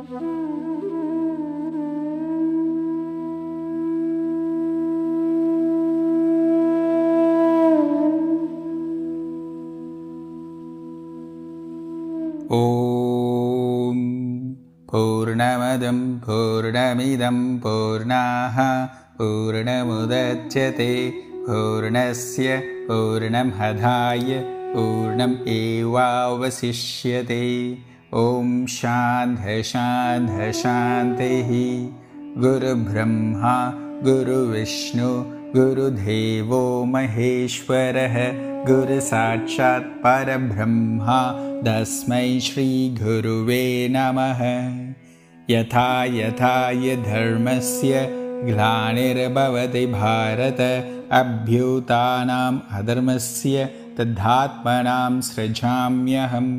ॐ पूर्णमदं पूर्णमिदं पूर्णाः पूर्णमुदच्यते पूर्णस्य पूर्णमधाय पूर्णम् एवावशिष्यते ॐ शान्धशान्धशान्तिः गुरुब्रह्मा गुरुविष्णु गुरुदेवो महेश्वरः गुरुसाक्षात् परब्रह्मा तस्मै श्रीगुरुवे नमः। यथा यथाय धर्मस्य ग्लानिर्भवति भारत अभ्युतानाम् अधर्मस्य तद्धात्मनां सृजाम्यहं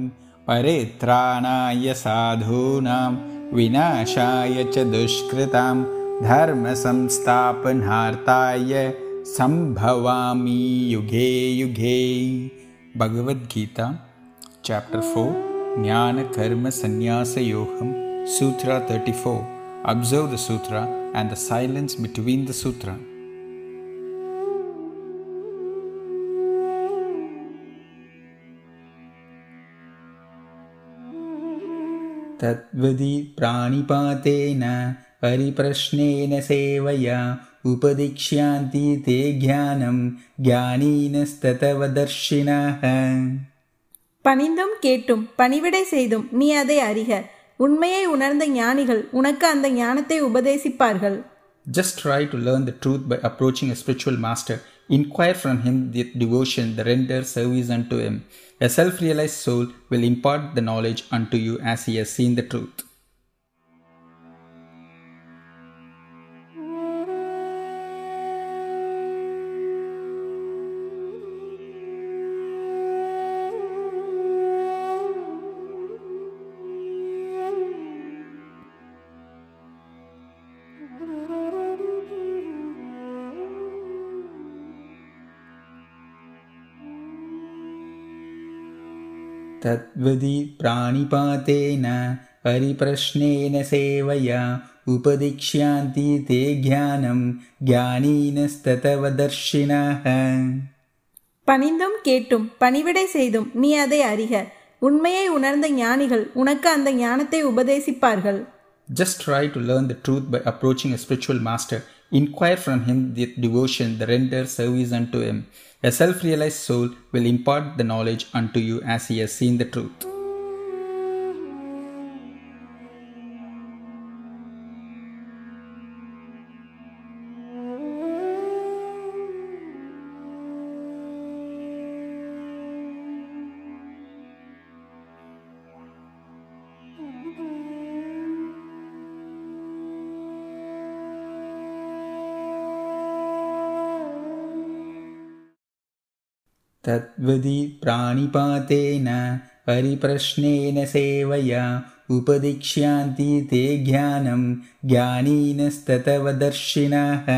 परित्राणाय साधूनां विनाशाय च दुष्कृतां धर्मसंस्थापनार्थाय सम्भवामि युगे युगे। Bhagavad Gita chapter four ज्ञानकर्मसन्न्यासयोगं sutra thirty four observe the sutra and the silence between the sutra तद्वदि प्राणिपातेन परिप्रश्नेन सेवया उपदिक्ष्यान्ति ते ज्ञानं ज्ञानीनस्ततवदर्शिनः பணிந்தும் கேட்டும் பணிவிடை செய்தும் நீ அதை அறிக உண்மையை உணர்ந்த ஞானிகள் உனக்கு அந்த ஞானத்தை உபதேசிப்பார்கள் Just try to learn the truth by approaching a spiritual master. Inquire from him with devotion, the render service unto him. A self realized soul will impart the knowledge unto you as he has seen the truth. तद्वदि प्राणिपातेन परिप्रश्नेन सेवया उपदिक्ष्यान्ति ते ज्ञानं ज्ञानीनस्ततवदर्शिनः பணிந்தும் கேட்டும் பணிவிடை செய்தும் நீ அதை அறிக உண்மையை உணர்ந்த ஞானிகள் உனக்கு அந்த ஞானத்தை உபதேசிப்பார்கள் Just try to learn the truth by approaching a spiritual master. Inquire from him with devotion, the render service unto him. A self realized soul will impart the knowledge unto you as he has seen the truth. तद्वदि प्राणिपातेन परिप्रश्नेन सेवया उपदिक्ष्यान्ति ते ज्ञानं ज्ञानीनस्ततवदर्शिनः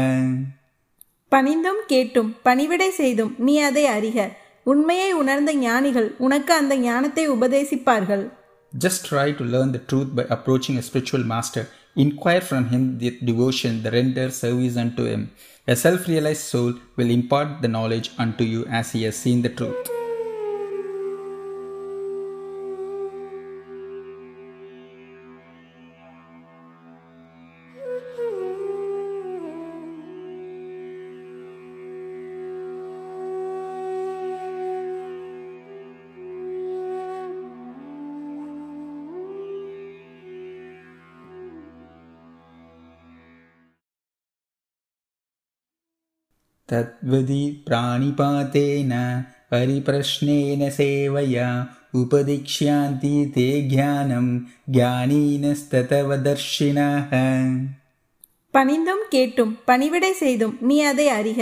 பணிந்தும் கேட்டும் பணிவிடை செய்தும் நீ அதை அறிக உண்மையை உணர்ந்த ஞானிகள் உனக்கு அந்த ஞானத்தை உபதேசிப்பார்கள் Just try to learn the truth by approaching a spiritual master. Inquire from him with devotion, the render service unto him. A self realized soul will impart the knowledge unto you as he has seen the truth. तद्वदि प्राणिपातेन परिप्रश्नेन सेवया उपदिक्ष्यान्ति ते ज्ञानं ज्ञानीनस्ततवदर्शिनः பணிந்தும் கேட்டும் பணிவிடை செய்தும் நீ அதை அறிக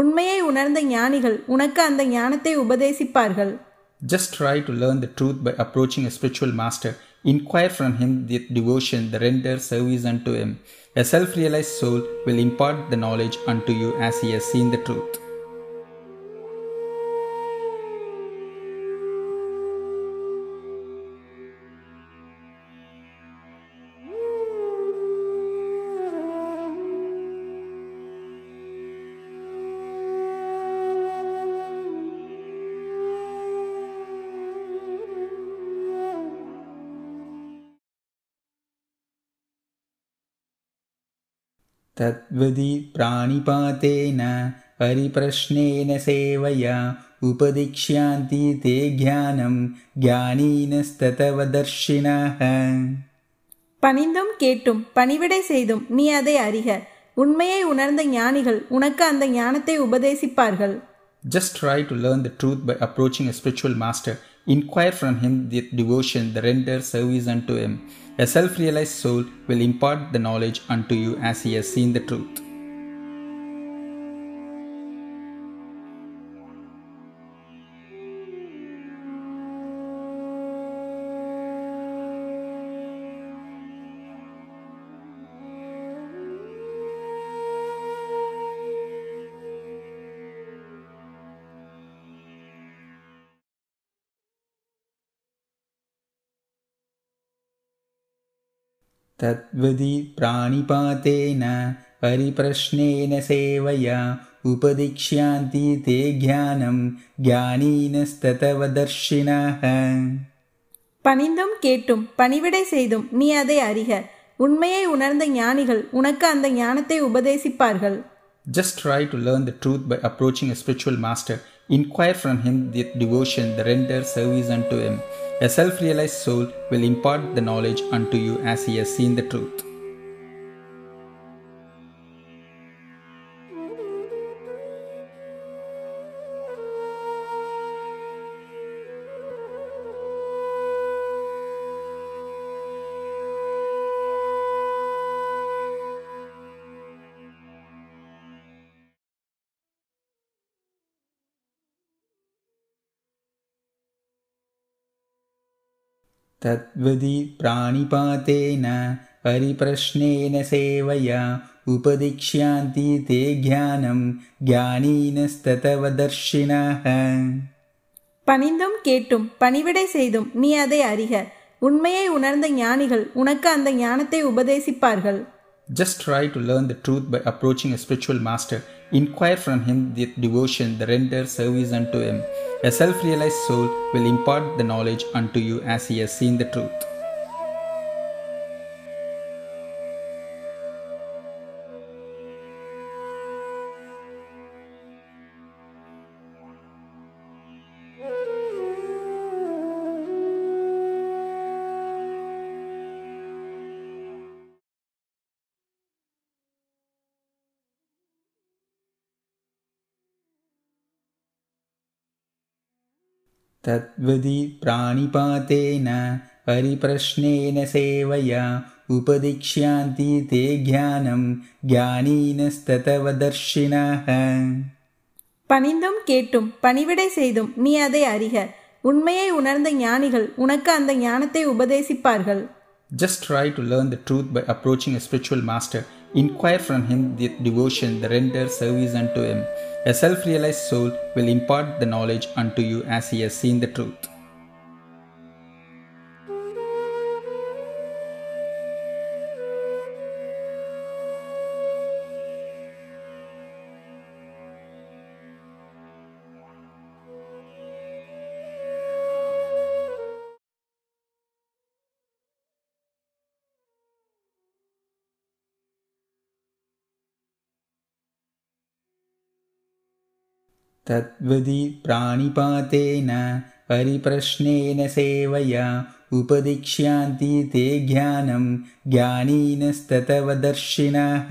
உண்மையை உணர்ந்த ஞானிகள் உனக்கு அந்த ஞானத்தை உபதேசிப்பார்கள் Just try to learn the truth by approaching a spiritual master. Inquire from him with devotion, the render service unto him. A self realized soul will impart the knowledge unto you as he has seen the truth. तद्वदि प्राणिपातेन परिप्रश्नेन सेवया उपदिक्ष्यान्ति ते ज्ञानं ज्ञानीनस्ततवदर्शिनः பணிந்தும் கேட்டும் பணிவிடை செய்தும் நீ அதை அறிக உண்மையை உணர்ந்த ஞானிகள் உனக்கு அந்த ஞானத்தை உபதேசிப்பார்கள் Just try to learn the truth by approaching a spiritual master. Inquire from him the devotion, the render service unto him. A self realized soul will impart the knowledge unto you as he has seen the truth. तद्वदि प्राणिपातेन परिप्रश्नेन सेवया उपदिक्ष्यान्ति ते ज्ञानं ज्ञानीनस्ततवदर्शिनः பணிந்தும் கேட்டும் பணிவிடை செய்தும் நீ அதை அறிக உண்மையை உணர்ந்த ஞானிகள் உனக்கு அந்த ஞானத்தை உபதேசிப்பார்கள் Just try to learn the truth by approaching a spiritual master. Inquire from him the devotion, the render service unto him. A self realized soul will impart the knowledge unto you as he has seen the truth. तद्वदि प्राणिपातेन परिप्रश्नेन सेवया उपदिक्ष्यान्ति ते ज्ञानं ज्ञानीनस्ततवदर्शिनः பணிந்தும் கேட்டும் பணிவிடை செய்தும் நீ அதை அறிக உண்மையை உணர்ந்த ஞானிகள் உனக்கு அந்த ஞானத்தை உபதேசிப்பார்கள் Just try to learn the truth by approaching a spiritual master. Inquire from him the devotion, the render service unto him. A self realized soul will impart the knowledge unto you as he has seen the truth. तद्वदि प्राणिपातेन परिप्रश्नेन सेवया उपदिक्ष्यान्ति ते ज्ञानं ज्ञानीनस्ततवदर्शिनः பணிந்தும் கேட்டும் பணிவிடை செய்தும் நீ அதை அறிக உண்மையை உணர்ந்த ஞானிகள் உனக்கு அந்த ஞானத்தை உபதேசிப்பார்கள் Just try to learn the truth by approaching a spiritual master. Inquire from him the devotion, the render service unto him. A self realized soul will impart the knowledge unto you as he has seen the truth. तद्वदि प्राणिपातेन परिप्रश्नेन सेवया उपदिक्ष्यान्ति ते ज्ञानं ज्ञानीनस्ततवदर्शिनः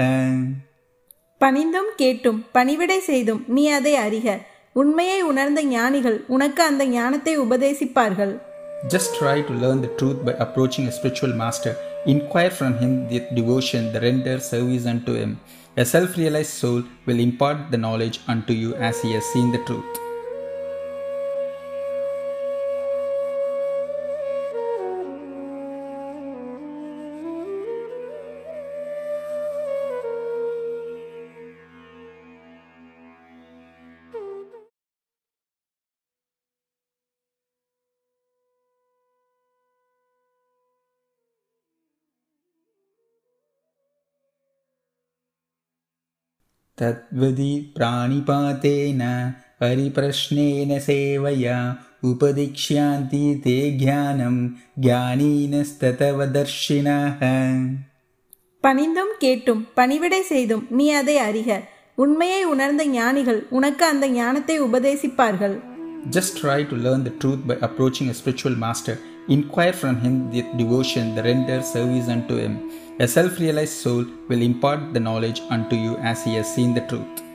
பணிந்தும் கேட்டும் பணிவிடை செய்தும் நீ அதை அறிக உண்மையை உணர்ந்த ஞானிகள் உனக்கு அந்த ஞானத்தை உபதேசிப்பார்கள் Just try to learn the truth by approaching a spiritual master. Inquire from him the devotion, the render service unto him. A self realized soul will impart the knowledge unto you as he has seen the truth. तद्वदि प्राणिपातेन परिप्रश्नेन सेवया उपदिक्ष्यान्ति ते ज्ञानं ज्ञानीनस्ततवदर्शिनः பணிந்தும் கேட்டும் பணிவிடை செய்தும் நீ அதை அறிக உண்மையை உணர்ந்த ஞானிகள் உனக்கு அந்த ஞானத்தை உபதேசிப்பார்கள் Just try to learn the truth by approaching a spiritual master. Inquire from him the devotion, the render service unto him. A self realized soul will impart the knowledge unto you as he has seen the truth.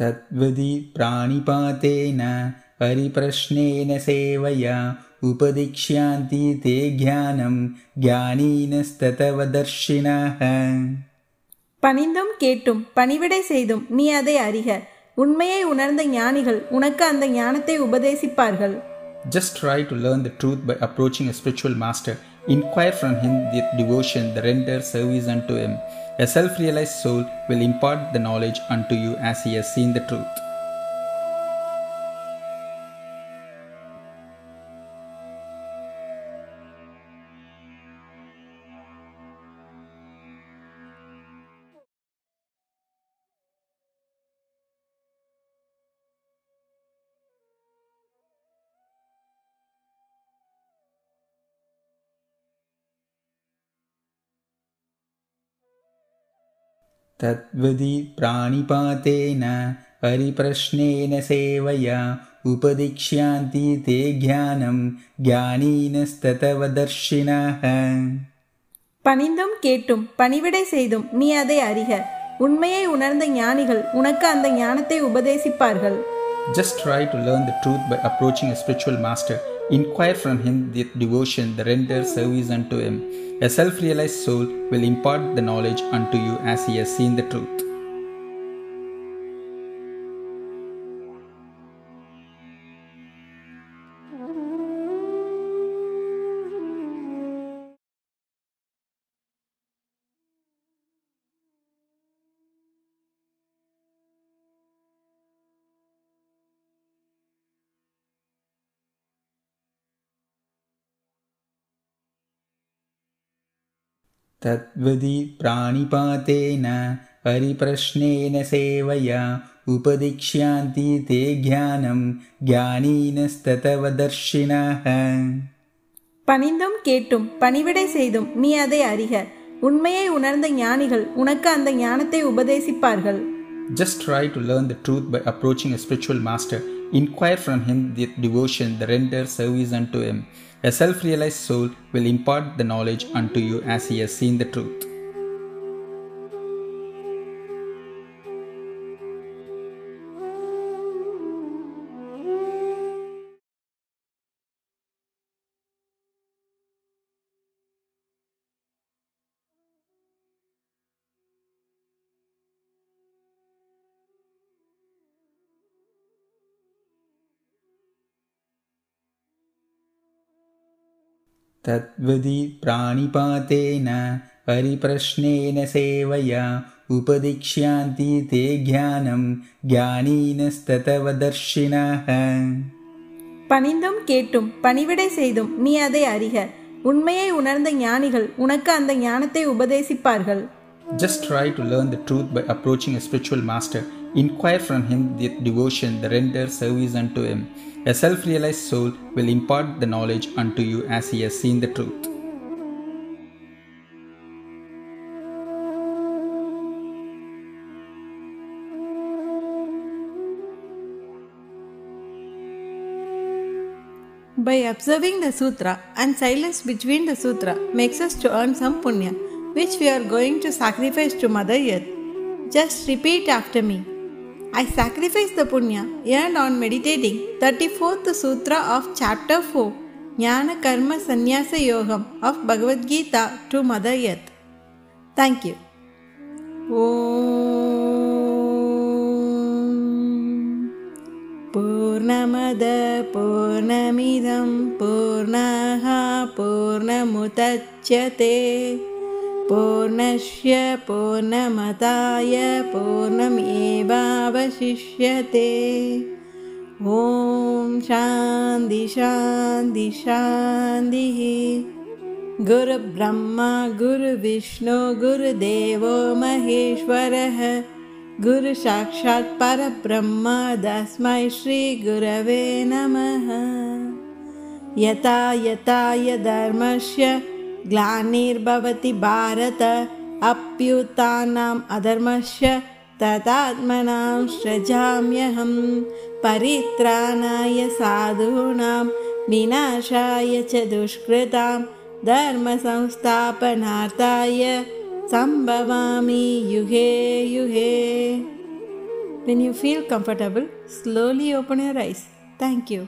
तद्वदि प्राणिपातेन परिप्रश्नेन सेवया उपदिक्ष्यान्ति ते ज्ञानं ज्ञानीनस्ततवदर्शिनः பணிந்தும் கேட்டும் பணிவிடை செய்தும் நீ அதை அறிக உண்மையை உணர்ந்த ஞானிகள் உனக்கு அந்த ஞானத்தை உபதேசிப்பார்கள் Just try to learn the truth by approaching a spiritual master. Inquire from him with devotion, the render service unto him. A self realized soul will impart the knowledge unto you as he has seen the truth. तद्वदि प्राणिपातेन परिप्रश्नेन सेवया उपदिक्ष्यान्ति ते ज्ञानं ज्ञानीनस्ततवदर्शिनः பணிந்தும் கேட்டும் பணிவிடை செய்தும் நீ அதை அறிக உண்மையை உணர்ந்த ஞானிகள் உனக்கு அந்த ஞானத்தை உபதேசிப்பார்கள் Just try to learn the truth by approaching a spiritual master. Inquire from him the devotion, the render service unto him. A self realized soul will impart the knowledge unto you as he has seen the truth. तद्वदि प्राणिपातेन परिप्रश्नेन सेवया उपदिक्ष्यान्ति ते ज्ञानं ज्ञानीनस्ततवदर्शिनः பணிந்தும் கேட்டும் பணிவிடை செய்தும் நீ அதை அறிக உண்மையை உணர்ந்த ஞானிகள் உனக்கு அந்த ஞானத்தை உபதேசிப்பார்கள் Just try to learn the truth by approaching a spiritual master. Inquire from him with devotion, the render service unto him. A self realized soul will impart the knowledge unto you as he has seen the truth. तद्वदि प्राणिपातेन परिप्रश्नेन सेवया उपदिक्ष्यान्ति ते ज्ञानं ज्ञानीनस्ततवदर्शिनः பணிந்தும் கேட்டும் பணிவிடை செய்தும் நீ அதை அறிக உண்மையை உணர்ந்த ஞானிகள் உனக்கு அந்த ஞானத்தை உபதேசிப்பார்கள் Just try to learn the truth by approaching a spiritual master. Inquire from him the devotion, the render service unto him. A self realized soul will impart the knowledge unto you as he has seen the truth. By observing the sutra and silence between the sutra makes us to earn some punya, which we are going to sacrifice to Mother Earth. Just repeat after me. I sacrifice the punya earned on meditating 34th sutra of chapter 4, Jnana Karma Sannyasa Yogam of Bhagavad Gita to Mother Earth. Thank you. Om. पूर्णमद पूर्णमिदं पूर्णः पूर्णमुदच्यते पूर्णस्य पूर्णमताय पूर्णमेवावशिष्यते। ॐ शान्ति शान्ति शान्तिः। गुरुब्रह्मा गुरुविष्णु गुरुदेवो महेश्वरः। गुरुसाक्षात् परब्रह्म तस्मै श्रीगुरवे नमः। यथा यथा यधर्मस्य ग्लानिर्भवति भारत अप्युत्थानम् अधर्मस्य तदात्मनां सृजाम्यहं परित्राणाय साधूनां विनाशाय च दुष्कृतां धर्मसंस्थापनार्थाय सम्भवामि युगे युगे feel comfortable, slowly open your eyes. Thank you.